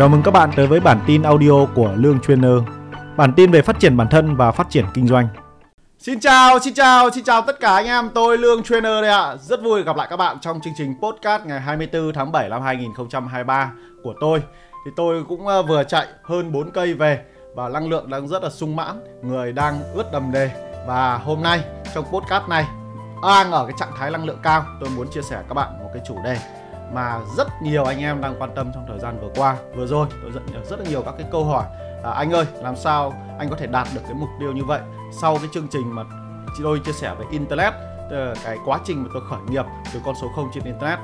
Chào mừng các bạn tới với bản tin audio của Lương Trainer. Bản tin về phát triển bản thân và phát triển kinh doanh. Xin chào, xin chào, xin chào tất cả anh em, tôi Lương Trainer đây ạ. Rất vui gặp lại các bạn trong chương trình podcast ngày 24 tháng 7 năm 2023 của tôi. Thì tôi cũng ờ, vừa chạy hơn 4 cây về và năng lượng đang rất là sung mãn, người đang ướt đầm đề. Và hôm nay trong podcast này đang ở cái trạng thái năng lượng cao, tôi muốn chia sẻ các bạn một cái chủ đề mà rất nhiều anh em đang quan tâm trong thời gian vừa qua vừa rồi tôi nhận được rất là nhiều các cái câu hỏi. À, anh ơi làm sao anh có thể đạt được cái mục tiêu như vậy? Sau cái chương trình mà chị tôi chia sẻ về internet ờ, cái quá trình mà tôi khởi nghiệp từ con số 0 trên internet.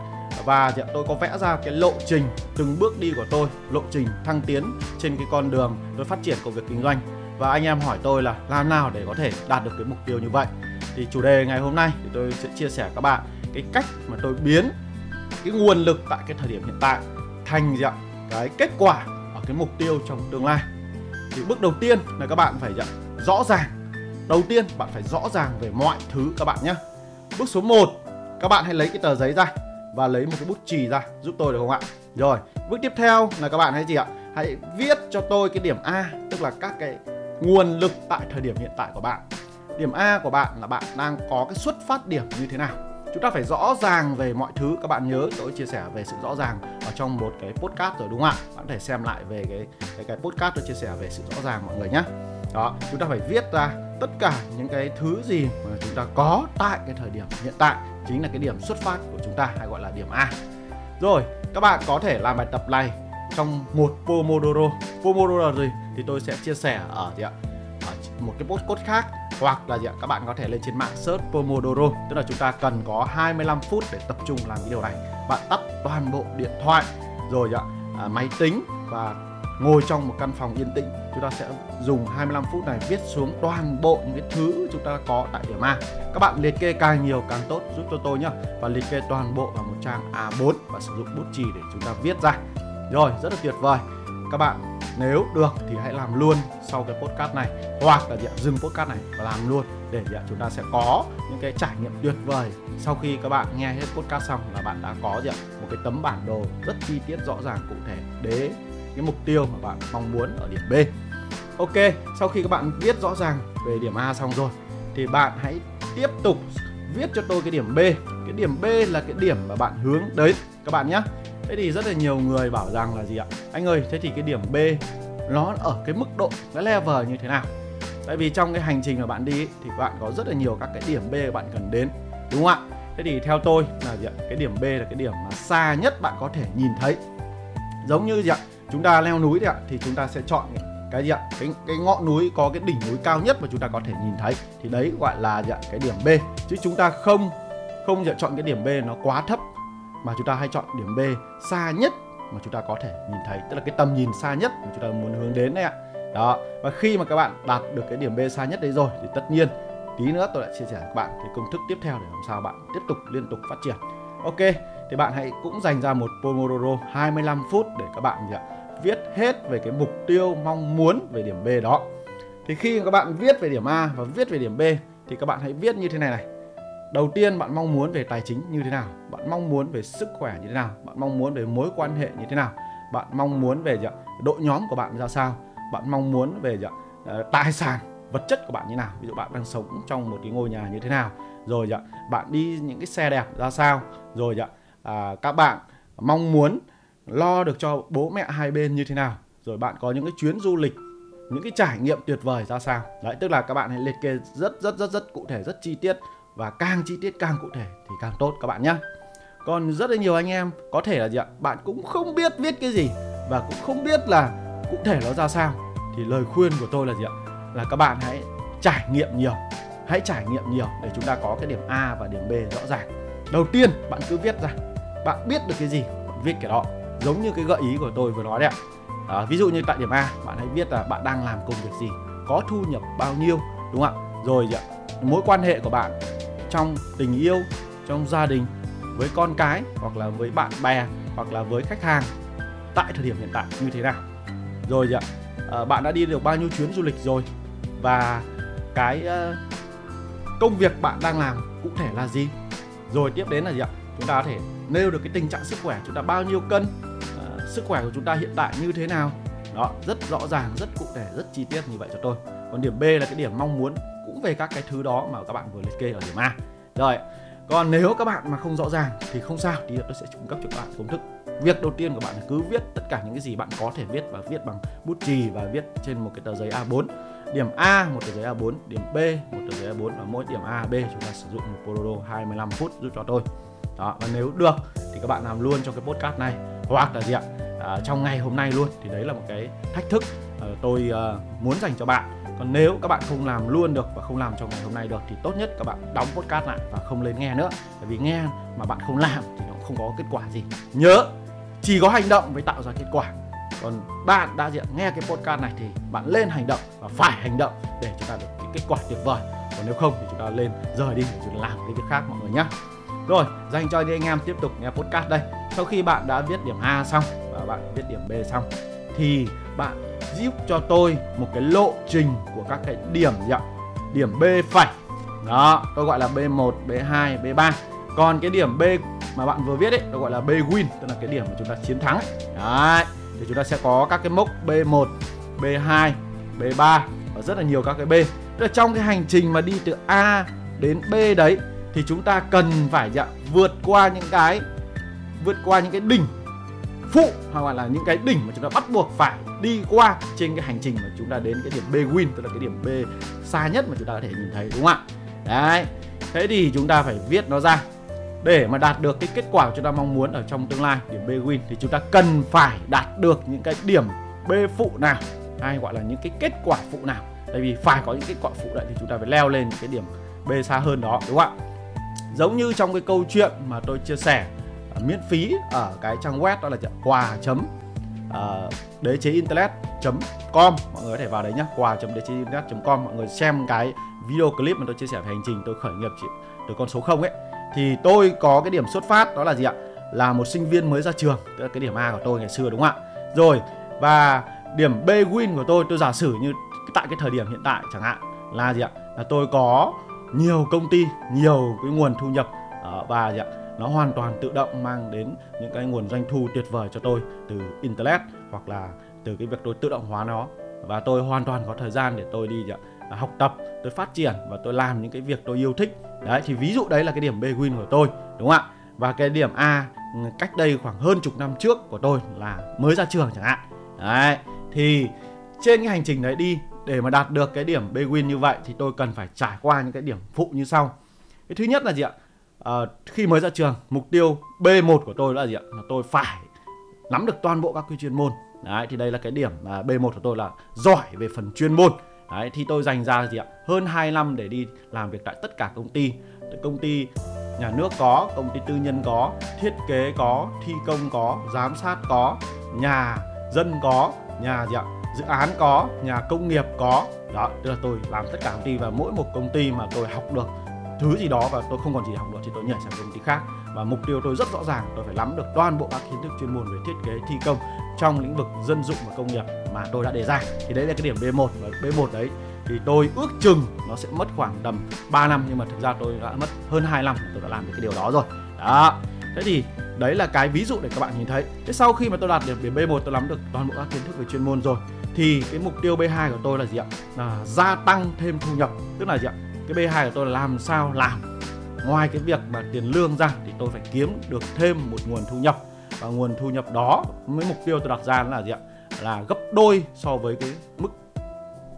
Và dạ, tôi có vẽ ra cái lộ trình từng bước đi của tôi lộ trình thăng tiến trên cái con đường tôi phát triển công việc kinh doanh. Và anh em hỏi tôi là làm nào để có thể đạt được cái mục tiêu như vậy? Thì chủ đề ngày hôm nay thì tôi sẽ chia sẻ các bạn cái cách mà tôi biến cái nguồn lực tại cái thời điểm hiện tại thành gì ạ cái kết quả ở cái mục tiêu trong tương lai. Thì bước đầu tiên là các bạn phải dạng rõ ràng. Đầu tiên, bạn phải rõ ràng về mọi thứ các bạn nhé. Bước số 1 các bạn hãy lấy cái tờ giấy ra và lấy một cái bút chì ra giúp tôi được không ạ? Rồi, bước tiếp theo là các bạn hãy gì ạ? Hãy viết cho tôi cái điểm A, tức là các cái nguồn lực tại thời điểm hiện tại của bạn. Điểm A của bạn là bạn đang có cái xuất phát điểm như thế nào? Chúng ta phải rõ ràng về mọi thứ. Các bạn nhớ tôi chia sẻ về sự rõ ràng ở trong một cái podcast rồi, đúng không ạ? Bạn có thể xem lại về cái cái cái podcast tôi chia sẻ về sự rõ ràng, mọi người nhé. Đó, chúng ta phải viết ra tất cả những cái thứ gì mà chúng ta có tại cái thời điểm hiện tại chính là cái điểm xuất phát của chúng ta, hay gọi là điểm A. Rồi, các bạn có thể làm bài tập này trong một Pomodoro. Pomodoro gì? Thì tôi sẽ chia sẻ ở gì ạ? Ở một cái podcast khác hoặc là gì ạ? Các bạn có thể lên trên mạng search Pomodoro. Tức là chúng ta cần có 25 phút để tập trung làm cái điều này. Bạn tắt toàn bộ điện thoại rồi ạ à, máy tính và ngồi trong một căn phòng yên tĩnh. Chúng ta sẽ dùng 25 phút này viết xuống toàn bộ những cái thứ chúng ta có tại điểm A. Các bạn liệt kê càng nhiều càng tốt giúp cho tôi nhá. Và liệt kê toàn bộ vào một trang A4 và sử dụng bút chì để chúng ta viết ra. Rồi rất là tuyệt vời. Các bạn nếu được thì hãy làm luôn sau cái podcast này, hoặc là dừng podcast này và làm luôn để chúng ta sẽ có những cái trải nghiệm tuyệt vời. Sau khi các bạn nghe hết podcast xong là bạn đã có một cái tấm bản đồ rất chi tiết, rõ ràng, cụ thể đến cái mục tiêu mà bạn mong muốn ở điểm B. Ok, sau khi các bạn viết rõ ràng về điểm A xong rồi, thì bạn hãy tiếp tục viết cho tôi cái điểm B. Cái điểm B là cái điểm mà bạn hướng đến. Các bạn nhé thế thì rất là nhiều người bảo rằng là gì ạ? Anh ơi, thế thì cái điểm B nó ở cái mức độ, cái level như thế nào? Tại vì trong cái hành trình mà bạn đi thì bạn có rất là nhiều các cái điểm B bạn cần đến, đúng không ạ? Thế thì theo tôi là gì ạ? Cái điểm B là cái điểm mà xa nhất bạn có thể nhìn thấy. Giống như gì ạ? Chúng ta leo núi thì ạ, thì chúng ta sẽ chọn cái gì ạ? Cái cái ngọn núi có cái đỉnh núi cao nhất mà chúng ta có thể nhìn thấy. Thì đấy gọi là gì ạ? Cái điểm B. Chứ chúng ta không không chọn cái điểm B nó quá thấp mà chúng ta hay chọn điểm B xa nhất mà chúng ta có thể nhìn thấy. Tức là cái tầm nhìn xa nhất mà chúng ta muốn hướng đến đấy ạ. Đó, và khi mà các bạn đạt được cái điểm B xa nhất đấy rồi thì tất nhiên, tí nữa tôi lại chia sẻ với các bạn cái công thức tiếp theo để làm sao bạn tiếp tục liên tục phát triển. Ok, thì bạn hãy cũng dành ra một Pomodoro 25 phút để các bạn gì ạ, viết hết về cái mục tiêu mong muốn về điểm B đó. Thì khi các bạn viết về điểm A và viết về điểm B thì các bạn hãy viết như thế này này đầu tiên bạn mong muốn về tài chính như thế nào? Bạn mong muốn về sức khỏe như thế nào? Bạn mong muốn về mối quan hệ như thế nào? Bạn mong muốn về dạ, đội nhóm của bạn ra sao? Bạn mong muốn về dạ, ờ, tài sản vật chất của bạn như nào? Ví dụ bạn đang sống trong một cái ngôi nhà như thế nào? Rồi dạ, bạn đi những cái xe đẹp ra sao? Rồi à, các bạn mong muốn lo được cho bố mẹ hai bên như thế nào? Rồi bạn có những cái chuyến du lịch những cái trải nghiệm tuyệt vời ra sao? Đấy tức là các bạn hãy liệt kê rất rất rất rất cụ thể rất chi tiết và càng chi tiết càng cụ thể thì càng tốt các bạn nhé. Còn rất là nhiều anh em có thể là gì ạ? Bạn cũng không biết viết cái gì và cũng không biết là cụ thể nó ra sao. Thì lời khuyên của tôi là gì ạ? Là các bạn hãy trải nghiệm nhiều hãy trải nghiệm nhiều để chúng ta có cái điểm A và điểm B rõ ràng. Đầu tiên bạn cứ viết ra. Bạn biết được cái gì bạn viết cái đó. Giống như cái gợi ý của tôi vừa nói đấy ạ. À, ví dụ như tại điểm A bạn hãy viết là bạn đang làm công việc gì có thu nhập bao nhiêu đúng không ạ? Rồi ạ? Mối quan hệ của bạn trong tình yêu trong gia đình với con cái hoặc là với bạn bè hoặc là với khách hàng tại thời điểm hiện tại như thế nào. Rồi ạ à, bạn đã đi được bao nhiêu chuyến du lịch rồi? Và cái uh, công việc bạn đang làm cụ thể là gì? Rồi tiếp đến là gì ạ? Chúng ta có thể nêu được cái tình trạng sức khỏe chúng ta bao nhiêu cân uh, sức khỏe của chúng ta hiện tại như thế nào? Đó rất rõ ràng rất cụ thể rất chi tiết như vậy cho tôi. Còn điểm B là cái điểm mong muốn cũng về các cái thứ đó mà các bạn vừa liệt kê ở điểm A. Rồi còn nếu các bạn mà không rõ ràng thì không sao thì tôi sẽ cung cấp cho các bạn công thức. Việc đầu tiên của bạn là cứ viết tất cả những cái gì bạn có thể viết và viết bằng bút chì và viết trên một cái tờ giấy A4 điểm A một tờ giấy A4 điểm B một tờ giấy A4 và mỗi điểm A B chúng ta sử dụng một Pomodoro 25 phút giúp cho tôi. Đó và nếu được thì các bạn làm luôn trong cái podcast này. Hoặc là gì ạ? À, trong ngày hôm nay luôn. Thì đấy là một cái thách thức uh, tôi uh, muốn dành cho bạn còn nếu các bạn không làm luôn được và không làm trong ngày hôm nay được thì tốt nhất các bạn đóng podcast lại và không lên nghe nữa. Bởi vì nghe mà bạn không làm thì nó không có kết quả gì. Nhớ, chỉ có hành động mới tạo ra kết quả. Còn bạn đã diện nghe cái podcast này thì bạn lên hành động và phải hành động để chúng ta được cái kết quả tuyệt vời. Còn nếu không thì chúng ta lên rời đi để chúng ta làm cái việc khác mọi người nhé rồi, dành cho anh em tiếp tục nghe podcast đây. Sau khi bạn đã viết điểm A xong và bạn viết điểm B xong thì bạn giúp cho tôi một cái lộ trình của các cái điểm gì ạ? Điểm B phẩy đó tôi gọi là B1 B2 B3 còn cái điểm B mà bạn vừa viết ấy tôi gọi là B win tức là cái điểm mà chúng ta chiến thắng. Đấy thì chúng ta sẽ có các cái mốc B1 B2 B3 và rất là nhiều các cái B. Tức là trong cái hành trình mà đi từ A đến B đấy thì chúng ta cần phải dạ, vượt qua những cái vượt qua những cái đỉnh phụ hoặc là những cái đỉnh mà chúng ta bắt buộc phải đi qua trên cái hành trình mà chúng ta đến cái điểm B win, tức là cái điểm B xa nhất mà chúng ta có thể nhìn thấy, đúng không ạ? Đấy, thế thì chúng ta phải viết nó ra. Để mà đạt được cái kết quả chúng ta mong muốn ở trong tương lai, điểm B win, thì chúng ta cần phải đạt được những cái điểm B phụ nào, hay gọi là những cái kết quả phụ nào. Tại vì phải có những kết quả phụ đấy thì chúng ta phải leo lên những cái điểm B xa hơn đó, đúng không ạ? Giống như trong cái câu chuyện mà tôi chia sẻ Ờ, miễn phí ở cái trang web đó là quà chấm uh, đế chế internet com. Mọi người có thể vào đấy nhé quà chấm đế chế internet com. Mọi người xem cái video clip mà tôi chia sẻ về hành trình tôi khởi nghiệp chỉ từ con số 0 ấy. Thì tôi có cái điểm xuất phát đó là gì ạ? Là một sinh viên mới ra trường tức là cái điểm A của tôi ngày xưa đúng không ạ? Rồi và điểm B win của tôi tôi giả sử như tại cái thời điểm hiện tại chẳng hạn là gì ạ? Là tôi có nhiều công ty nhiều cái nguồn thu nhập ờ, và gì ạ? Nó hoàn toàn tự động mang đến những cái nguồn doanh thu tuyệt vời cho tôi từ internet hoặc là từ cái việc tôi tự động hóa nó. Và tôi hoàn toàn có thời gian để tôi đi dạ, học tập, tôi phát triển và tôi làm những cái việc tôi yêu thích. Đấy, thì ví dụ đấy là cái điểm B win của tôi, đúng không ạ? Và cái điểm A ừ, cách đây khoảng hơn chục năm trước của tôi là mới ra trường chẳng hạn. Đấy, thì trên cái hành trình đấy đi, để mà đạt được cái điểm B win như vậy thì tôi cần phải trải qua những cái điểm phụ như sau. Cái thứ nhất là gì ạ? À, khi mới ra trường mục tiêu B1 của tôi là gì ạ? Là tôi phải nắm được toàn bộ các quy chuyên môn. Đấy thì đây là cái điểm mà B1 của tôi là giỏi về phần chuyên môn. Đấy thì tôi dành ra gì ạ? Hơn 2 năm để đi làm việc tại tất cả công ty. Công ty nhà nước có công ty tư nhân có thiết kế có thi công có giám sát có nhà dân có nhà gì ạ? Dự án có nhà công nghiệp có. Đó tức là tôi làm tất cả công ty và mỗi một công ty mà tôi học được thứ gì đó và tôi không còn gì học nữa, thì tôi nhảy sang công ty khác. Và mục tiêu tôi rất rõ ràng, tôi phải nắm được toàn bộ các kiến thức chuyên môn về thiết kế, thi công trong lĩnh vực dân dụng và công nghiệp mà tôi đã đề ra. Thì đấy là cái điểm B1 và B1 đấy. Thì tôi ước chừng nó sẽ mất khoảng tầm 3 năm, nhưng mà thực ra tôi đã mất hơn 2 năm tôi đã làm được cái điều đó rồi. Đó. Thế thì đấy là cái ví dụ để các bạn nhìn thấy. Thế sau khi mà tôi đạt được điểm B1 tôi nắm được toàn bộ các kiến thức về chuyên môn rồi, thì cái mục tiêu B2 của tôi là gì ạ? Là gia tăng thêm thu nhập. Tức là gì ạ? Cái B2 của tôi là làm sao? Làm. Ngoài cái việc mà tiền lương ra thì tôi phải kiếm được thêm một nguồn thu nhập. Và nguồn thu nhập đó với mục tiêu tôi đặt ra là gì ạ? Là gấp đôi so với cái mức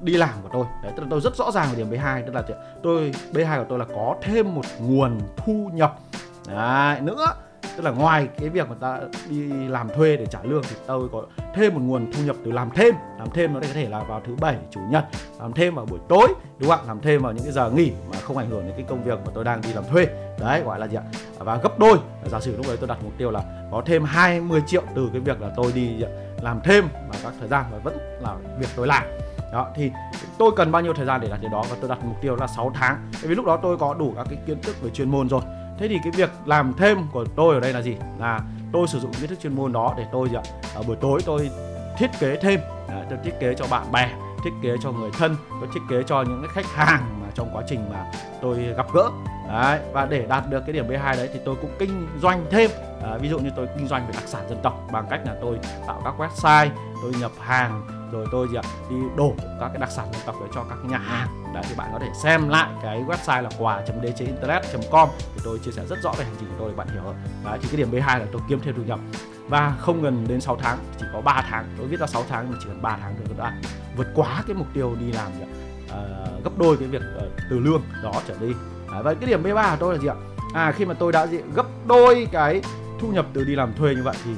đi làm của tôi. Đấy tức là tôi rất rõ ràng về điểm B2 tức là tôi B2 của tôi là có thêm một nguồn thu nhập. Đấy, nữa tức là ngoài cái việc mà ta đi làm thuê để trả lương thì tôi có thêm một nguồn thu nhập từ làm thêm. Làm thêm nó có thể là vào thứ bảy, chủ nhật, làm thêm vào buổi tối, đúng không ạ? Làm thêm vào những cái giờ nghỉ mà không ảnh hưởng đến cái công việc mà tôi đang đi làm thuê. Đấy, gọi là gì ạ? Và gấp đôi. Giả sử lúc đấy tôi đặt mục tiêu là có thêm 20 triệu từ cái việc là tôi đi làm thêm vào các thời gian và vẫn là việc tôi làm. Đó, thì tôi cần bao nhiêu thời gian để đạt điều đó? Và tôi đặt mục tiêu là 6 tháng. Bởi vì lúc đó tôi có đủ các cái kiến thức về chuyên môn rồi thế thì cái việc làm thêm của tôi ở đây là gì? Là tôi sử dụng kiến thức chuyên môn đó để tôi gì ạ? Ở buổi tối tôi thiết kế thêm. À, tôi thiết kế cho bạn bè thiết kế cho người thân tôi thiết kế cho những cái khách hàng mà trong quá trình mà tôi gặp gỡ đấy và để đạt được cái điểm B2 đấy thì tôi cũng kinh doanh thêm. À, ví dụ như tôi kinh doanh về đặc sản dân tộc bằng cách là tôi tạo các website tôi nhập hàng rồi tôi gì ạ đi đổ các cái đặc sản dân tộc đấy cho các nhà hàng. Đấy thì bạn có thể xem lại cái website là quà dc internet com thì tôi chia sẻ rất rõ về hành trình của tôi để bạn hiểu đấy thì cái điểm B2 là tôi kiếm thêm thu nhập. Và không gần đến 6 tháng chỉ có 3 tháng. Tôi viết ra 6 tháng nhưng chỉ cần 3 tháng được tôi đã vượt quá cái mục tiêu đi làm gì ạ? À, gấp đôi cái việc uh, từ lương đó trở đi. Đấy, và cái điểm B3 của tôi là gì ạ? À khi mà tôi đã gì, gấp đôi cái thu nhập từ đi làm thuê như vậy thì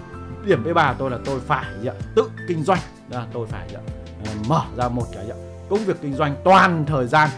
điểm B3 của tôi là tôi phải gì ạ? Tự kinh doanh. Đó, tôi phải gì ạ? Ờ, mở ra một cái gì ạ? Công việc kinh doanh toàn thời gian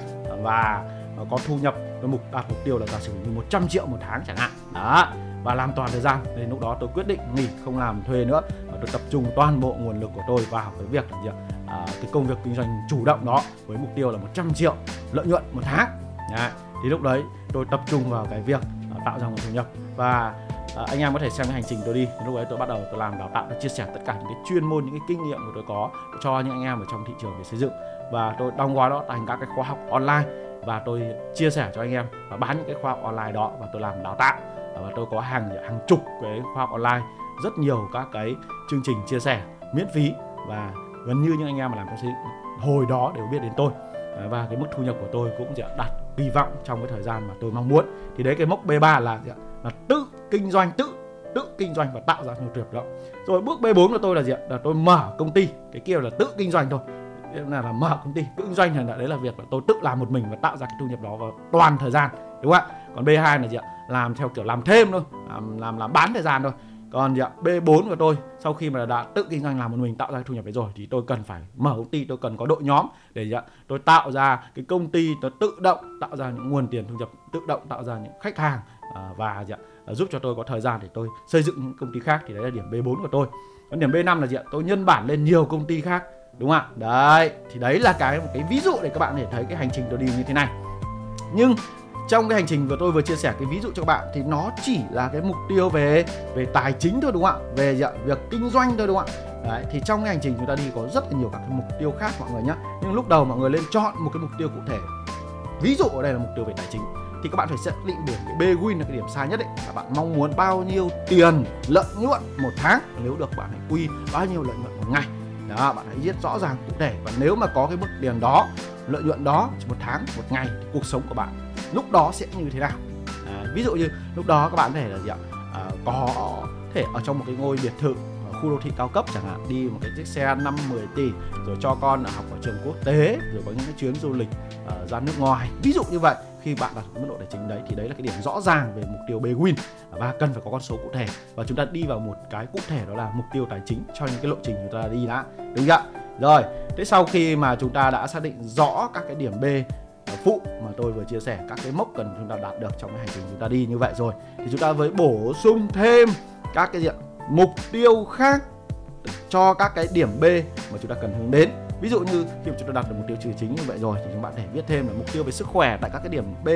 và có thu nhập mục đạt mục tiêu là giả sử như 100 triệu một tháng chẳng hạn. Đó và làm toàn thời gian. Nên lúc đó tôi quyết định nghỉ không làm thuê nữa. Và tôi tập trung toàn bộ nguồn lực của tôi vào cái việc là gì ạ? À, cái công việc kinh doanh chủ động đó với mục tiêu là 100 triệu lợi nhuận một tháng. Đấy thì lúc đấy tôi tập trung vào cái việc à, tạo ra nguồn thu nhập. Và à, anh em có thể xem cái hành trình tôi đi. Lúc đấy tôi bắt đầu tôi làm đào tạo, tôi chia sẻ tất cả những cái chuyên môn, những cái kinh nghiệm của tôi có cho những anh em ở trong thị trường về xây dựng. Và tôi đóng gói đó thành các cái khóa học online và tôi chia sẻ cho anh em và bán những cái khóa học online đó và tôi làm đào tạo. À, và tôi có hàng hàng chục cái khóa học online, rất nhiều các cái chương trình chia sẻ, miễn phí và gần như những anh em mà làm trong xây hồi đó đều biết đến tôi. Và cái mức thu nhập của tôi cũng sẽ đạt kỳ vọng trong cái thời gian mà tôi mong muốn. Thì đấy cái mốc B3 là gì ạ? là tự kinh doanh tự tự kinh doanh và tạo ra nhiều tuyệt đó. Rồi bước B4 của tôi là gì ạ? Là tôi mở công ty cái kia là tự kinh doanh thôi. Là, là mở công ty tự kinh doanh là đấy là việc là tôi tự làm một mình và tạo ra cái thu nhập đó vào toàn thời gian đúng không ạ? Còn B2 là gì ạ? Làm theo kiểu làm thêm thôi làm làm làm bán thời gian thôi còn gì ạ? B4 của tôi sau khi mà đã tự kinh doanh làm một mình tạo ra thu nhập đấy rồi thì tôi cần phải mở công ty tôi cần có đội nhóm để gì ạ? Tôi tạo ra cái công ty tôi tự động tạo ra những nguồn tiền thu nhập tự động tạo ra những khách hàng à, và gì ạ? À, giúp cho tôi có thời gian để tôi xây dựng những công ty khác thì đấy là điểm B4 của tôi. Còn điểm B5 là gì ạ? Tôi nhân bản lên nhiều công ty khác đúng không ạ? Đấy thì đấy là cái một cái ví dụ để các bạn thể thấy cái hành trình tôi đi như thế này. Nhưng trong cái hành trình vừa tôi vừa chia sẻ cái ví dụ cho các bạn thì nó chỉ là cái mục tiêu về về tài chính thôi đúng không ạ? Về dạ, việc kinh doanh thôi đúng không ạ? Đấy, thì trong cái hành trình chúng ta đi có rất là nhiều các cái mục tiêu khác mọi người nhé nhưng lúc đầu mọi người lên chọn một cái mục tiêu cụ thể. Ví dụ ở đây là mục tiêu về tài chính thì các bạn phải xác định được cái B win là cái điểm sai nhất đấy là bạn mong muốn bao nhiêu tiền lợi nhuận một tháng nếu được bạn hãy quy bao nhiêu lợi nhuận một ngày. Đó bạn hãy viết rõ ràng cụ thể. Và nếu mà có cái mức tiền đó lợi nhuận đó một tháng một ngày thì cuộc sống của bạn lúc đó sẽ như thế nào? À, ví dụ như lúc đó các bạn có thể là gì ạ? À, có thể ở trong một cái ngôi biệt thự khu đô thị cao cấp chẳng hạn đi một cái chiếc xe 5 10 tỷ rồi cho con học ở trường quốc tế rồi có những cái chuyến du lịch uh, ra nước ngoài. Ví dụ như vậy khi bạn đặt mức độ tài chính đấy thì đấy là cái điểm rõ ràng về mục tiêu B win và cần phải có con số cụ thể. Và chúng ta đi vào một cái cụ thể đó là mục tiêu tài chính cho những cái lộ trình chúng ta đi đã. Đúng chưa rồi thế sau khi mà chúng ta đã xác định rõ các cái điểm B phụ mà tôi vừa chia sẻ các cái mốc cần chúng ta đạt được trong cái hành trình chúng ta đi như vậy rồi. Thì chúng ta với bổ sung thêm các cái diện mục tiêu khác cho các cái điểm B mà chúng ta cần hướng đến. Ví dụ như khi mà chúng ta đạt được mục tiêu trừ chính như vậy rồi thì chúng bạn thể viết thêm là mục tiêu về sức khỏe tại các cái điểm B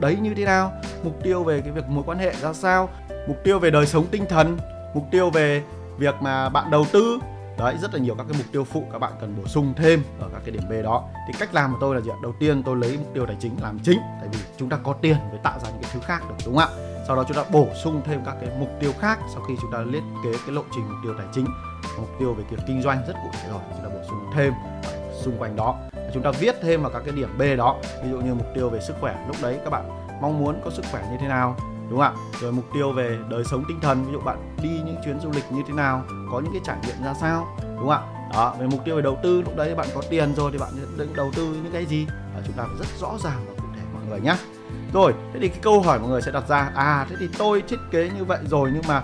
đấy như thế nào, mục tiêu về cái việc mối quan hệ ra sao, mục tiêu về đời sống tinh thần, mục tiêu về việc mà bạn đầu tư đấy, rất là nhiều các cái mục tiêu phụ các bạn cần bổ sung thêm ở các cái điểm B đó. Thì cách làm của tôi là gì ạ? Đầu tiên tôi lấy mục tiêu tài chính làm chính, tại vì chúng ta có tiền mới tạo ra những cái thứ khác được, đúng không ạ? Sau đó chúng ta bổ sung thêm các cái mục tiêu khác sau khi chúng ta liệt kế cái lộ trình mục tiêu tài chính. Mục tiêu về việc kinh doanh rất cụ thể rồi, chúng ta bổ sung thêm xung quanh đó. Chúng ta viết thêm vào các cái điểm B đó, ví dụ như mục tiêu về sức khỏe lúc đấy, các bạn mong muốn có sức khỏe như thế nào? Đúng không ạ? Rồi mục tiêu về đời sống tinh thần, ví dụ bạn đi những chuyến du lịch như thế nào, có những cái trải nghiệm ra sao, đúng không ạ? Đó, về mục tiêu về đầu tư, lúc đấy bạn có tiền rồi thì bạn định đầu tư những cái gì? Và chúng ta phải rất rõ ràng và cụ thể mọi người nhé rồi, thế thì cái câu hỏi mọi người sẽ đặt ra à thế thì tôi thiết kế như vậy rồi nhưng mà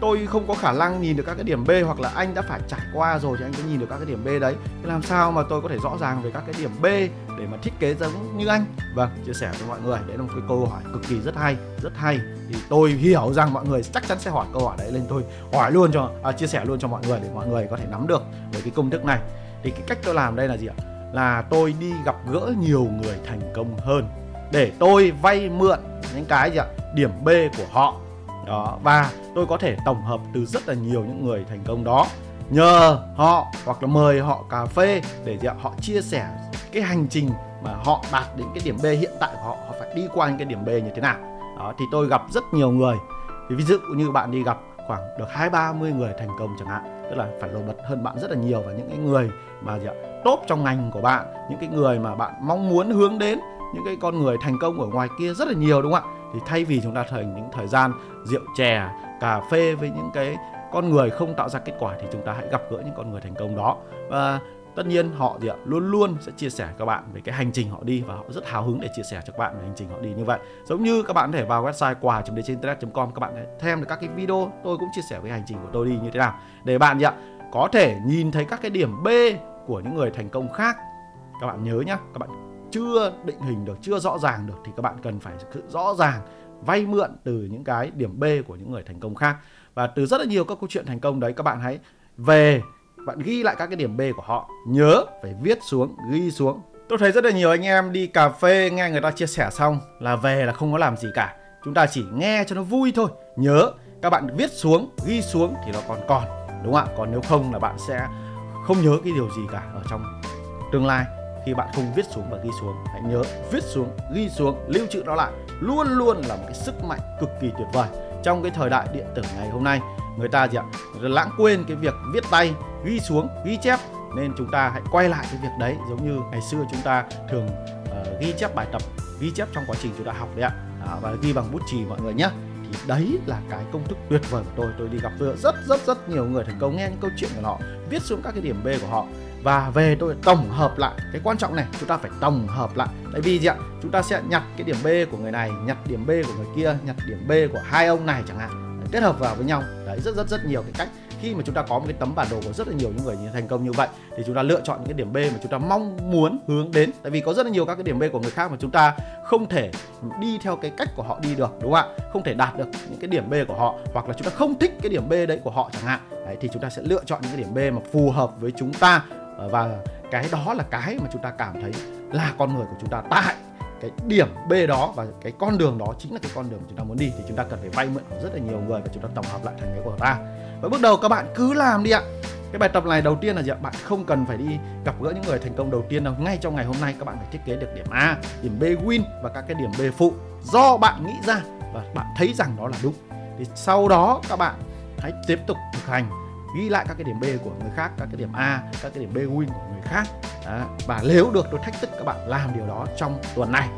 tôi không có khả năng nhìn được các cái điểm B hoặc là anh đã phải trải qua rồi thì anh có nhìn được các cái điểm B đấy. Thế làm sao mà tôi có thể rõ ràng về các cái điểm B để mà thiết kế giống như anh. Vâng chia sẻ với mọi người đấy là một cái câu hỏi cực kỳ rất hay rất hay. Thì tôi hiểu rằng mọi người chắc chắn sẽ hỏi câu hỏi đấy lên tôi hỏi luôn cho à, chia sẻ luôn cho mọi người để mọi người có thể nắm được về cái công thức này. Thì cái cách tôi làm đây là gì ạ? Là tôi đi gặp gỡ nhiều người thành công hơn để tôi vay mượn những cái gì ạ? Điểm B của họ. Đó và tôi có thể tổng hợp từ rất là nhiều những người thành công đó nhờ họ hoặc là mời họ cà phê để họ chia sẻ cái hành trình mà họ đạt đến cái điểm B hiện tại của họ họ phải đi qua những cái điểm B như thế nào. Đó thì tôi gặp rất nhiều người. Thì ví dụ như bạn đi gặp khoảng được hai ba mươi người thành công chẳng hạn tức là phải nổi bật hơn bạn rất là nhiều và những cái người mà gì ạ, top trong ngành của bạn những cái người mà bạn mong muốn hướng đến những cái con người thành công ở ngoài kia rất là nhiều đúng không ạ? Thì thay vì chúng ta thành những thời gian rượu chè cà phê với những cái con người không tạo ra kết quả thì chúng ta hãy gặp gỡ những con người thành công đó. Và tất nhiên họ gì ạ, luôn luôn sẽ chia sẻ các bạn về cái hành trình họ đi và họ rất hào hứng để chia sẻ cho các bạn về hành trình họ đi như vậy. Giống như các bạn có thể vào website quà trên internet com, các bạn thể thêm được các cái video, tôi cũng chia sẻ về hành trình của tôi đi như thế nào. Để bạn gì ạ, có thể nhìn thấy các cái điểm B của những người thành công khác. Các bạn nhớ nhá, các bạn chưa định hình được, chưa rõ ràng được thì các bạn cần phải sự rõ ràng, vay mượn từ những cái điểm B của những người thành công khác và từ rất là nhiều các câu chuyện thành công đấy, các bạn hãy về, bạn ghi lại các cái điểm B của họ, nhớ phải viết xuống, ghi xuống. Tôi thấy rất là nhiều anh em đi cà phê, nghe người ta chia sẻ xong là về là không có làm gì cả. Chúng ta chỉ nghe cho nó vui thôi, nhớ. Các bạn viết xuống, ghi xuống thì nó còn còn, đúng không ạ? Còn nếu không là bạn sẽ không nhớ cái điều gì cả ở trong tương lai. Khi bạn không viết xuống và ghi xuống, hãy nhớ, viết xuống, ghi xuống, lưu trữ nó lại. Luôn luôn là một cái sức mạnh cực kỳ tuyệt vời trong cái thời đại điện tử ngày hôm nay. Người ta gì ạ? Lãng quên cái việc viết tay ghi xuống ghi chép. Nên chúng ta hãy quay lại cái việc đấy giống như ngày xưa chúng ta thường uh, ghi chép bài tập ghi chép trong quá trình chúng ta học đấy ạ. À, và ghi bằng bút chì mọi người nhé. Thì đấy là cái công thức tuyệt vời của tôi. Tôi đi gặp rất rất rất nhiều người thành công nghe những câu chuyện của họ viết xuống các cái điểm B của họ và về tôi tổng hợp lại, cái quan trọng này chúng ta phải tổng hợp lại. Tại vì gì ạ? Chúng ta sẽ nhặt cái điểm B của người này, nhặt điểm B của người kia, nhặt điểm B của hai ông này chẳng hạn. Kết hợp vào với nhau. Đấy, rất rất rất nhiều cái cách. Khi mà chúng ta có một cái tấm bản đồ của rất là nhiều những người như thành công như vậy, thì chúng ta lựa chọn những cái điểm B mà chúng ta mong muốn hướng đến. Tại vì có rất là nhiều các cái điểm B của người khác mà chúng ta không thể đi theo cái cách của họ đi được, đúng không ạ? Không thể đạt được những cái điểm B của họ, hoặc là chúng ta không thích cái điểm B đấy của họ chẳng hạn. Đấy, thì chúng ta sẽ lựa chọn những cái điểm B mà phù hợp với chúng ta. Ờ, và cái đó là cái mà chúng ta cảm thấy là con người của chúng ta tại cái điểm B đó và cái con đường đó chính là cái con đường mà chúng ta muốn đi, thì chúng ta cần phải vay mượn của rất là nhiều người và chúng ta tổng hợp lại thành cái của ta. Và bước đầu các bạn cứ làm đi ạ. Cái bài tập này đầu tiên là gì ạ? Bạn không cần phải đi gặp gỡ những người thành công đầu tiên đâu. Ngay trong ngày hôm nay các bạn phải thiết kế được điểm A, điểm B win và các cái điểm B phụ do bạn nghĩ ra và bạn thấy rằng đó là đúng. Thì sau đó các bạn hãy tiếp tục thực hành ghi lại các cái điểm B của người khác các cái điểm A các cái điểm B win của người khác. Đó. và nếu được tôi thách thức các bạn làm điều đó trong tuần này.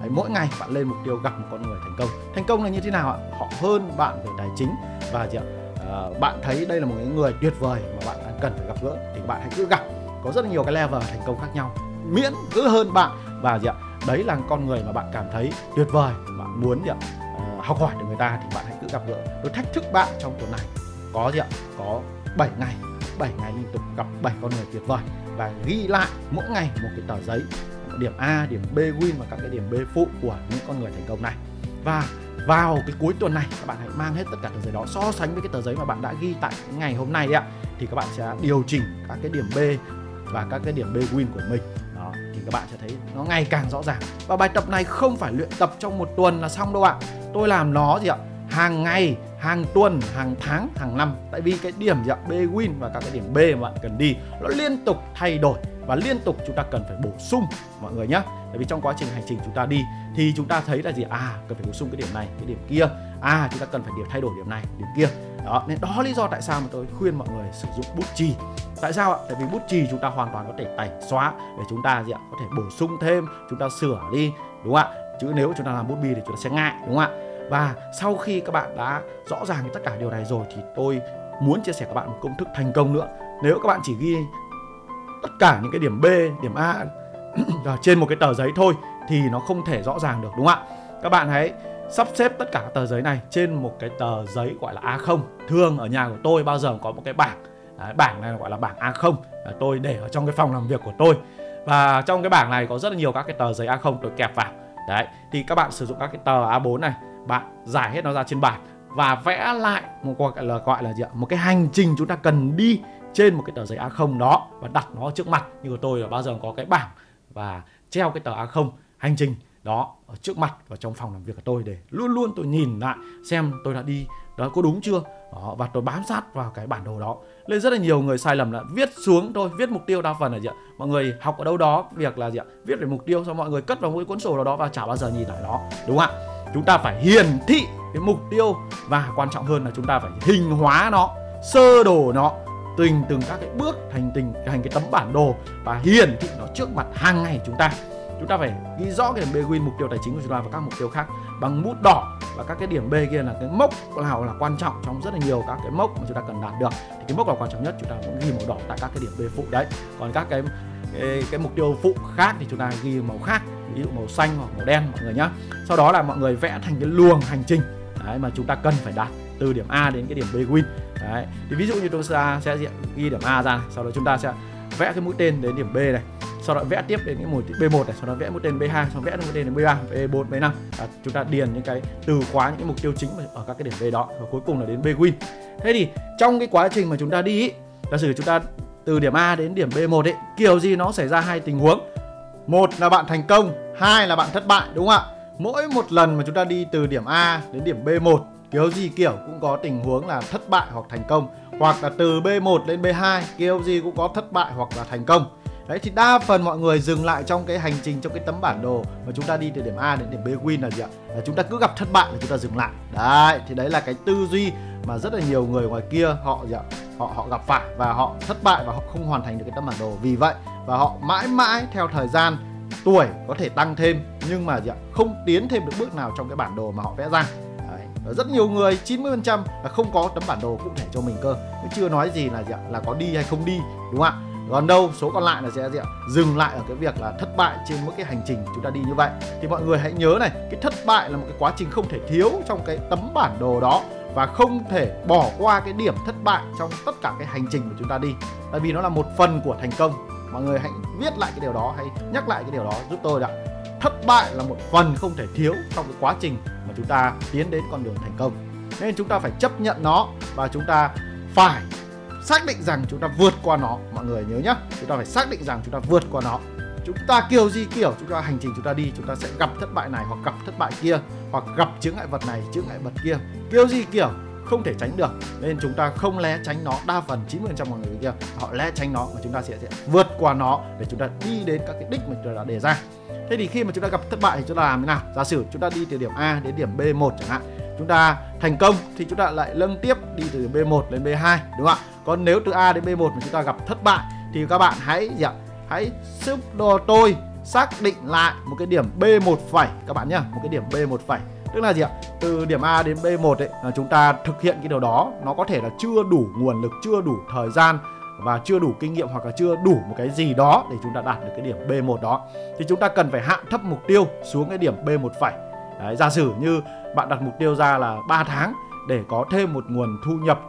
Đấy, mỗi ngày bạn lên mục tiêu gặp một con người thành công. Thành công là như thế nào ạ? Họ hơn bạn về tài chính và gì ạ? À, bạn thấy đây là một người tuyệt vời mà bạn cần phải gặp gỡ thì bạn hãy cứ gặp. Có rất là nhiều cái level thành công khác nhau miễn cứ hơn bạn và gì ạ? Đấy là con người mà bạn cảm thấy tuyệt vời bạn muốn gì ạ? À, học hỏi từ người ta thì bạn hãy cứ gặp gỡ. Tôi thách thức bạn trong tuần này. Có gì ạ? Có 7 ngày. 7 ngày liên tục gặp 7 con người tuyệt vời. Và ghi lại mỗi ngày một cái tờ giấy điểm A, điểm B win và các cái điểm B phụ của những con người thành công này. Và vào cái cuối tuần này các bạn hãy mang hết tất cả tờ giấy đó so sánh với cái tờ giấy mà bạn đã ghi tại ngày hôm nay ạ thì các bạn sẽ điều chỉnh các cái điểm B và các cái điểm B win của mình. Đó thì các bạn sẽ thấy nó ngày càng rõ ràng. Và bài tập này không phải luyện tập trong một tuần là xong đâu ạ. Tôi làm nó gì ạ? Hàng ngày hàng tuần, hàng tháng, hàng năm. Tại vì cái điểm dạng B win và các cái điểm B mà bạn cần đi, nó liên tục thay đổi và liên tục chúng ta cần phải bổ sung, mọi người nhé tại vì trong quá trình hành trình chúng ta đi thì chúng ta thấy là gì? À cần phải bổ sung cái điểm này, cái điểm kia. À chúng ta cần phải điều thay đổi điểm này, điểm kia. Đó, nên đó lý do tại sao mà tôi khuyên mọi người sử dụng bút chì. Tại sao ạ? Tại vì bút chì chúng ta hoàn toàn có thể tẩy xóa để chúng ta gì ạ? Có thể bổ sung thêm, chúng ta sửa đi, đúng không ạ? Chứ nếu chúng ta làm bút bi thì chúng ta sẽ ngại, đúng không ạ? Và sau khi các bạn đã rõ ràng tất cả điều này rồi thì tôi muốn chia sẻ các bạn một công thức thành công nữa nếu các bạn chỉ ghi tất cả những cái điểm B, điểm A trên một cái tờ giấy thôi thì nó không thể rõ ràng được đúng không ạ? Các bạn hãy sắp xếp tất cả các tờ giấy này trên một cái tờ giấy gọi là A0. Thường ở nhà của tôi bao giờ có một cái bảng. Đấy, bảng này gọi là bảng A0. Đấy, tôi để ở trong cái phòng làm việc của tôi. Và trong cái bảng này có rất là nhiều các cái tờ giấy A0 tôi kẹp vào. Đấy, thì các bạn sử dụng các cái tờ A4 này, bạn giải hết nó ra trên bảng và vẽ lại một gọi là gọi là gì ạ? Một cái hành trình chúng ta cần đi trên một cái tờ giấy A0 đó và đặt nó trước mặt như của tôi là bao giờ có cái bảng và treo cái tờ A0 hành trình đó ở trước mặt và trong phòng làm việc của tôi để luôn luôn tôi nhìn lại xem tôi đã đi đó có đúng chưa? Đó, và tôi bám sát vào cái bản đồ đó. Nên rất là nhiều người sai lầm là viết xuống thôi viết mục tiêu đa phần là gì ạ? Mọi người học ở đâu đó việc là gì ạ? Viết về mục tiêu xong mọi người cất vào mỗi cái cuốn sổ nào đó và chả bao giờ nhìn lại nó. Đúng không ạ? Chúng ta phải hiển thị cái mục tiêu và quan trọng hơn là chúng ta phải hình hóa nó sơ đồ nó từng từng các cái bước thành tình thành cái tấm bản đồ và hiển thị nó trước mặt hàng ngày chúng ta. Chúng ta phải ghi rõ cái điểm B win mục tiêu tài chính của chúng ta và các mục tiêu khác bằng bút đỏ. Và các cái điểm B kia là cái mốc nào là quan trọng trong rất là nhiều các cái mốc mà chúng ta cần đạt được. Thì cái mốc nào quan trọng nhất chúng ta cũng ghi màu đỏ tại các cái điểm B phụ đấy. Còn các cái cái, cái mục tiêu phụ khác thì chúng ta ghi màu khác ví dụ màu xanh hoặc màu đen mọi người nhé. sau đó là mọi người vẽ thành cái luồng hành trình. Đấy mà chúng ta cần phải đạt từ điểm A đến cái điểm B win. Đấy thì ví dụ như chúng ta sẽ ghi điểm A ra sau đó chúng ta sẽ vẽ cái mũi tên đến điểm B này. Sau đó vẽ tiếp đến cái mũi B1 này sau đó vẽ mũi tên B2 sau đó vẽ mũi tên đến B3 B4 B5 à, chúng ta điền những cái từ khóa những cái mục tiêu chính ở các cái điểm B đó. Và cuối cùng là đến B win. Thế thì trong cái quá trình mà chúng ta đi ý, giả sử chúng ta từ điểm A đến điểm B1 ấy kiểu gì nó xảy ra hai tình huống một là bạn thành công, hai là bạn thất bại, đúng không ạ? Mỗi một lần mà chúng ta đi từ điểm A đến điểm B1 kiểu gì kiểu cũng có tình huống là thất bại hoặc thành công. Hoặc là từ B1 lên B2 kiểu gì cũng có thất bại hoặc là thành công. Đấy thì đa phần mọi người dừng lại trong cái hành trình trong cái tấm bản đồ mà chúng ta đi từ điểm A đến điểm B win là gì ạ? Là chúng ta cứ gặp thất bại là chúng ta dừng lại. Đấy, thì đấy là cái tư duy mà rất là nhiều người ngoài kia họ gì ạ? Họ họ gặp phải và họ thất bại và họ không hoàn thành được cái tấm bản đồ. Vì vậy và họ mãi mãi theo thời gian tuổi có thể tăng thêm nhưng mà gì ạ? không tiến thêm được bước nào trong cái bản đồ mà họ vẽ ra. Đấy. rất nhiều người 90% là không có tấm bản đồ cụ thể cho mình cơ. Chưa nói gì là gì ạ? là có đi hay không đi, đúng không ạ? Còn đâu, số còn lại là sẽ gì ạ dừng lại ở cái việc là thất bại trên mỗi cái hành trình chúng ta đi như vậy. Thì mọi người hãy nhớ này, cái thất bại là một cái quá trình không thể thiếu trong cái tấm bản đồ đó và không thể bỏ qua cái điểm thất bại trong tất cả cái hành trình của chúng ta đi. Tại vì nó là một phần của thành công. Mọi người hãy viết lại cái điều đó hay nhắc lại cái điều đó giúp tôi đã thất bại là một phần không thể thiếu trong cái quá trình mà chúng ta tiến đến con đường thành công. Nên chúng ta phải chấp nhận nó và chúng ta phải xác định rằng chúng ta vượt qua nó mọi người nhớ nhá chúng ta phải xác định rằng chúng ta vượt qua nó chúng ta kiểu gì kiểu chúng ta hành trình chúng ta đi chúng ta sẽ gặp thất bại này hoặc gặp thất bại kia hoặc gặp chướng ngại vật này chướng ngại vật kia kiểu gì kiểu không thể tránh được nên chúng ta không né tránh nó đa phần 90% mọi người kia họ né tránh nó và chúng ta sẽ, sẽ vượt qua nó để chúng ta đi đến các cái đích mà chúng ta đã đề ra thế thì khi mà chúng ta gặp thất bại thì chúng ta làm thế nào giả sử chúng ta đi từ điểm A đến điểm B1 chẳng hạn chúng ta thành công thì chúng ta lại lân tiếp đi từ B1 lên B2 đúng không ạ còn nếu từ A đến B1 mà chúng ta gặp thất bại thì các bạn hãy gì ạ? Hãy giúp đồ tôi xác định lại một cái điểm B1 phẩy các bạn nhá một cái điểm B1 phẩy. Tức là gì ạ? Từ điểm A đến B1 ấy là chúng ta thực hiện cái điều đó nó có thể là chưa đủ nguồn lực chưa đủ thời gian và chưa đủ kinh nghiệm hoặc là chưa đủ một cái gì đó để chúng ta đạt được cái điểm B1 đó. Thì chúng ta cần phải hạ thấp mục tiêu xuống cái điểm B1 phẩy. Đấy, giả sử như bạn đặt mục tiêu ra là 3 tháng để có thêm một nguồn thu nhập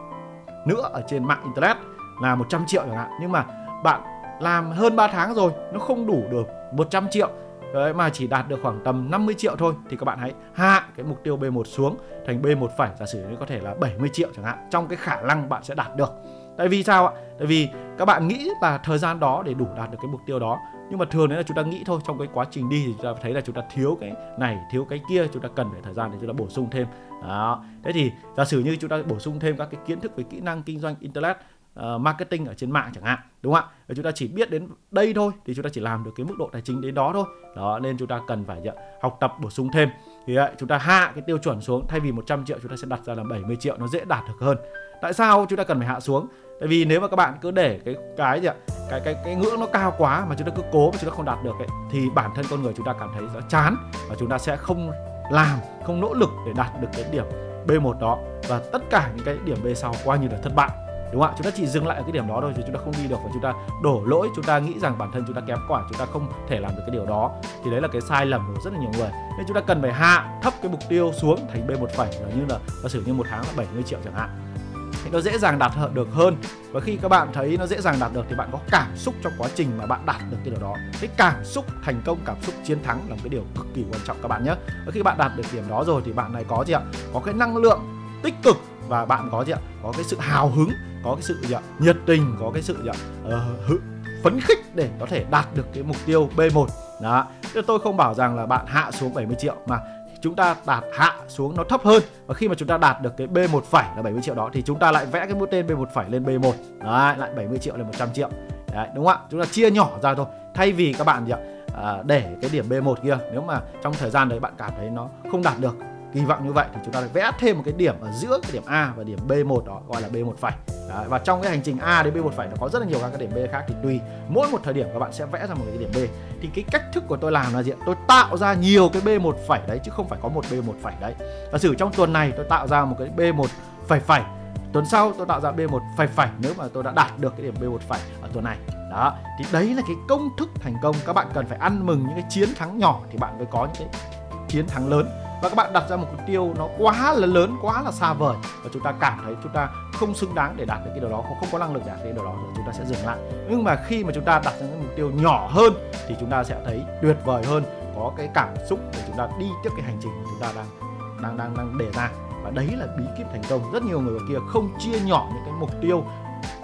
nữa ở trên mạng internet là 100 triệu chẳng hạn. Nhưng mà bạn làm hơn 3 tháng rồi nó không đủ được 100 triệu. Đấy, mà chỉ đạt được khoảng tầm 50 triệu thôi thì các bạn hãy hạ cái mục tiêu B1 xuống thành B1 phải giả sử như có thể là 70 triệu chẳng hạn trong cái khả năng bạn sẽ đạt được. Tại vì sao ạ? Tại vì các bạn nghĩ là thời gian đó để đủ đạt được cái mục tiêu đó nhưng mà thường đấy là chúng ta nghĩ thôi trong cái quá trình đi thì chúng ta thấy là chúng ta thiếu cái này thiếu cái kia chúng ta cần phải thời gian để chúng ta bổ sung thêm đó thế thì giả sử như chúng ta bổ sung thêm các cái kiến thức về kỹ năng kinh doanh internet uh, marketing ở trên mạng chẳng hạn đúng không ạ chúng ta chỉ biết đến đây thôi thì chúng ta chỉ làm được cái mức độ tài chính đến đó thôi đó nên chúng ta cần phải học tập bổ sung thêm thì vậy chúng ta hạ cái tiêu chuẩn xuống thay vì 100 triệu chúng ta sẽ đặt ra là 70 triệu nó dễ đạt được hơn tại sao chúng ta cần phải hạ xuống tại vì nếu mà các bạn cứ để cái cái gì ạ cái cái cái ngưỡng nó cao quá mà chúng ta cứ cố mà chúng ta không đạt được ấy thì bản thân con người chúng ta cảm thấy nó chán và chúng ta sẽ không làm, không nỗ lực để đạt được cái điểm B1 đó và tất cả những cái điểm B sau coi như là thất bại. Đúng không ạ? Chúng ta chỉ dừng lại ở cái điểm đó thôi chứ chúng ta không đi được và chúng ta đổ lỗi, chúng ta nghĩ rằng bản thân chúng ta kém cỏi chúng ta không thể làm được cái điều đó. Thì đấy là cái sai lầm của rất là nhiều người. Nên chúng ta cần phải hạ thấp cái mục tiêu xuống thành B1 phẩy như là giả sử như một tháng là 70 triệu chẳng hạn thì nó dễ dàng đạt được hơn. Và khi các bạn thấy nó dễ dàng đạt được thì bạn có cảm xúc trong quá trình mà bạn đạt được cái điều đó. Cái cảm xúc thành công cảm xúc chiến thắng là một cái điều cực kỳ quan trọng các bạn nhé. Và khi bạn đạt được điểm đó rồi thì bạn này có gì ạ? Có cái năng lượng tích cực và bạn có gì ạ? Có cái sự hào hứng có cái sự gì ạ? Nhiệt tình có cái sự gì ạ? Uh, phấn khích để có thể đạt được cái mục tiêu B1 đó. Tôi không bảo rằng là bạn hạ xuống 70 triệu mà chúng ta đạt hạ xuống nó thấp hơn. Và khi mà chúng ta đạt được cái B1 phẩy là 70 triệu đó thì chúng ta lại vẽ cái mũi tên B1 phẩy lên B1 đấy lại 70 triệu lên 100 triệu. Đấy đúng không ạ? Chúng ta chia nhỏ ra thôi. Thay vì các bạn gì ạ? À, để cái điểm B1 kia nếu mà trong thời gian đấy bạn cảm thấy nó không đạt được kỳ vọng như vậy thì chúng ta được vẽ thêm một cái điểm ở giữa cái điểm A và điểm B1 đó gọi là B1 phẩy. Đấy, và trong cái hành trình A đến B1 phẩy nó có rất là nhiều các cái điểm B khác thì tùy. Mỗi một thời điểm các bạn sẽ vẽ ra một cái điểm B. Thì cái cách thức của tôi làm là gì tôi tạo ra nhiều cái B1 phẩy đấy chứ không phải có một B1 phẩy đấy. Và sử trong tuần này tôi tạo ra một cái B1 phẩy phẩy tuần sau tôi tạo ra B1 phẩy phẩy nếu mà tôi đã đạt được cái điểm B1 phẩy ở tuần này. Đó thì đấy là cái công thức thành công. Các bạn cần phải ăn mừng những cái chiến thắng nhỏ thì bạn mới có những cái chiến thắng lớn và các bạn đặt ra một mục tiêu nó quá là lớn quá là xa vời. Và chúng ta cảm thấy chúng ta không xứng đáng để đạt được cái điều đó không, không có năng lực đạt được cái điều đó rồi chúng ta sẽ dừng lại. Nhưng mà khi mà chúng ta đặt ra những mục tiêu nhỏ hơn thì chúng ta sẽ thấy tuyệt vời hơn có cái cảm xúc để chúng ta đi tiếp cái hành trình mà chúng ta đang đang đang đang đề ra. Và đấy là bí kíp thành công. Rất nhiều người ở kia không chia nhỏ những cái mục tiêu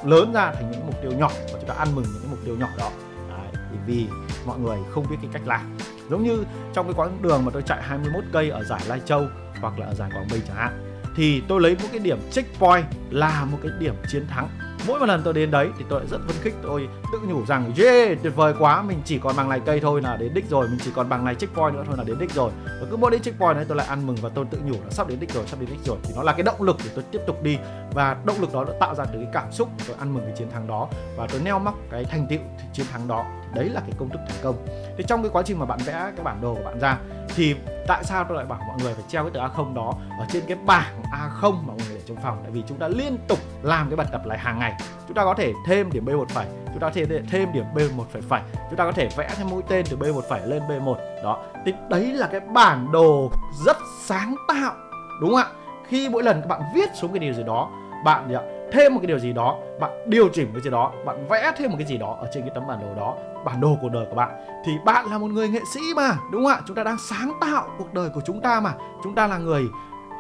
lớn ra thành những mục tiêu nhỏ và chúng ta ăn mừng những cái mục tiêu nhỏ đó. Đấy, vì mọi người không biết cái cách làm giống như trong cái quãng đường mà tôi chạy 21 cây ở giải Lai Châu hoặc là ở giải Quảng Bình chẳng hạn, thì tôi lấy một cái điểm checkpoint là một cái điểm chiến thắng mỗi một lần tôi đến đấy thì tôi lại rất phấn khích. Tôi tự nhủ rằng, yeah, tuyệt vời quá, mình chỉ còn bằng này cây thôi là đến đích rồi. Mình chỉ còn bằng này checkpoint nữa thôi là đến đích rồi. Và cứ mỗi đến checkpoint đấy tôi lại ăn mừng và tôi tự nhủ là sắp đến đích rồi, sắp đến đích rồi. Thì nó là cái động lực để tôi tiếp tục đi. Và động lực đó đã tạo ra từ cái cảm xúc tôi ăn mừng cái chiến thắng đó. Và tôi neo mắc cái thành tựu chiến thắng đó đấy là cái công thức thành công. Thì trong cái quá trình mà bạn vẽ cái bản đồ của bạn ra, thì tại sao tôi lại bảo mọi người phải treo cái từ A0 đó ở trên cái bảng A0 mà mọi người để trong phòng? Tại vì chúng ta liên tục làm cái bài tập lại hàng ngày. Chúng ta có thể thêm điểm B1 phẩy, chúng ta có thể thêm điểm B1 phẩy phẩy, chúng ta có thể vẽ thêm mũi tên từ B1 phẩy lên B1 đó, thì đấy là cái bản đồ rất sáng tạo, đúng không ạ? Khi mỗi lần các bạn viết xuống cái điều gì đó, bạn gì ạ thêm một cái điều gì đó bạn điều chỉnh cái gì đó bạn vẽ thêm một cái gì đó ở trên cái tấm bản đồ đó bản đồ cuộc đời của bạn. Thì bạn là một người nghệ sĩ mà đúng không ạ? Chúng ta đang sáng tạo cuộc đời của chúng ta mà. Chúng ta là người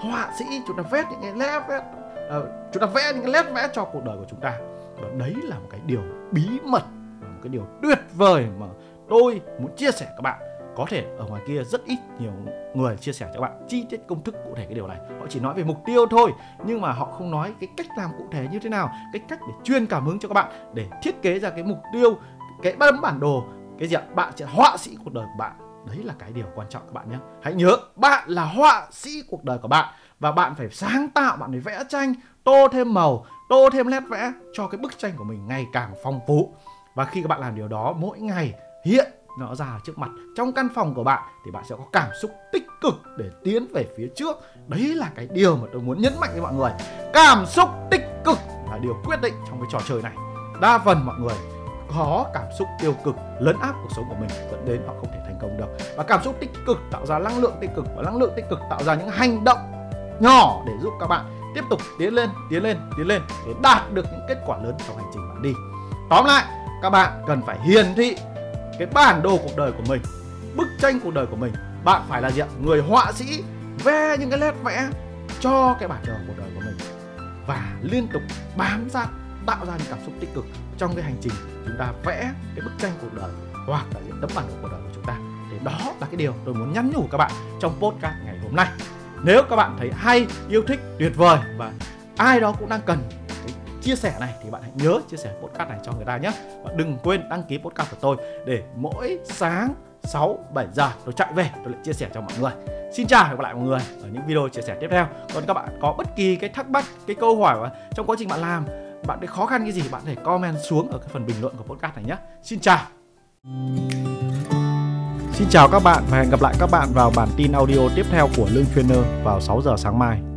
họa sĩ chúng ta vẽ những cái nét vẽ uh, chúng ta vẽ những cái nét vẽ cho cuộc đời của chúng ta. Và đấy là một cái điều bí mật một cái điều tuyệt vời mà tôi muốn chia sẻ các bạn có thể ở ngoài kia rất ít nhiều người chia sẻ cho các bạn chi tiết công thức cụ thể cái điều này. Họ chỉ nói về mục tiêu thôi, nhưng mà họ không nói cái cách làm cụ thể như thế nào, cái cách để chuyên cảm hứng cho các bạn để thiết kế ra cái mục tiêu, cái bấm bản đồ, cái gì ạ? Bạn sẽ họa sĩ cuộc đời của bạn. Đấy là cái điều quan trọng các bạn nhé. Hãy nhớ, bạn là họa sĩ cuộc đời của bạn và bạn phải sáng tạo, bạn phải vẽ tranh, tô thêm màu, tô thêm nét vẽ cho cái bức tranh của mình ngày càng phong phú. Và khi các bạn làm điều đó, mỗi ngày hiện nó ra trước mặt. Trong căn phòng của bạn thì bạn sẽ có cảm xúc tích cực để tiến về phía trước. Đấy là cái điều mà tôi muốn nhấn mạnh với mọi người. Cảm xúc tích cực là điều quyết định trong cái trò chơi này. Đa phần mọi người có cảm xúc tiêu cực, lấn áp cuộc sống của mình, dẫn đến họ không thể thành công được. Và cảm xúc tích cực tạo ra năng lượng tích cực, và năng lượng tích cực tạo ra những hành động nhỏ để giúp các bạn tiếp tục tiến lên tiến lên tiến lên để đạt được những kết quả lớn trong hành trình bạn đi. Tóm lại, các bạn cần phải hiển thị cái bản đồ cuộc đời của mình, bức tranh cuộc đời của mình. Bạn phải là gì ạ? Người họa sĩ vẽ những cái nét vẽ cho cái bản đồ cuộc đời của mình và liên tục bám sát, tạo ra những cảm xúc tích cực trong cái hành trình chúng ta vẽ cái bức tranh cuộc đời hoặc là những tấm bản đồ cuộc đời của chúng ta. Thì đó là cái điều tôi muốn nhắn nhủ các bạn trong podcast ngày hôm nay. Nếu các bạn thấy hay, yêu thích, tuyệt vời và ai đó cũng đang cần chia sẻ này thì bạn hãy nhớ chia sẻ podcast này cho người ta nhé và đừng quên đăng ký podcast của tôi để mỗi sáng 6 7 giờ tôi chạy về tôi lại chia sẻ cho mọi người. Xin chào và hẹn gặp lại mọi người ở những video chia sẻ tiếp theo. Còn các bạn có bất kỳ cái thắc mắc, cái câu hỏi trong quá trình bạn làm bạn thấy khó khăn cái gì bạn có thể comment xuống ở cái phần bình luận của podcast này nhé xin chào Xin chào các bạn và hẹn gặp lại các bạn vào bản tin audio tiếp theo của Lương Trainer vào 6 giờ sáng mai.